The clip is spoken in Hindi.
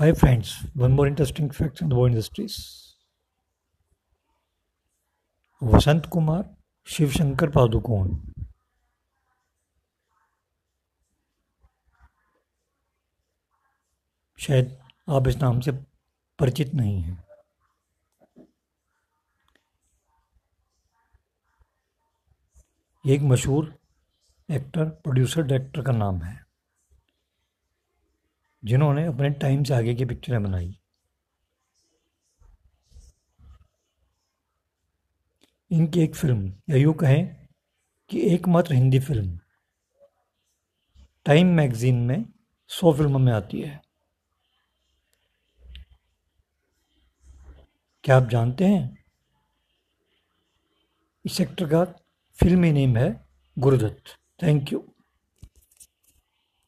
Hi friends, one more interesting fact on the Bow Industries. वसंत कुमार शिवशंकर पादुकोण शायद आप इस नाम से परिचित नहीं हैं। एक मशहूर एक्टर प्रोड्यूसर डायरेक्टर का नाम है। जिन्होंने अपने टाइम से आगे की पिक्चरें बनाई। इनकी एक फ़िल्म, या यूँ कहें कि एकमात्र हिंदी फ़िल्म, टाइम मैगजीन में सौ फ़िल्मों में आती है। क्या आप जानते हैं? इस एक्टर का फिल्मी नेम है गुरुदत्त। Thank you.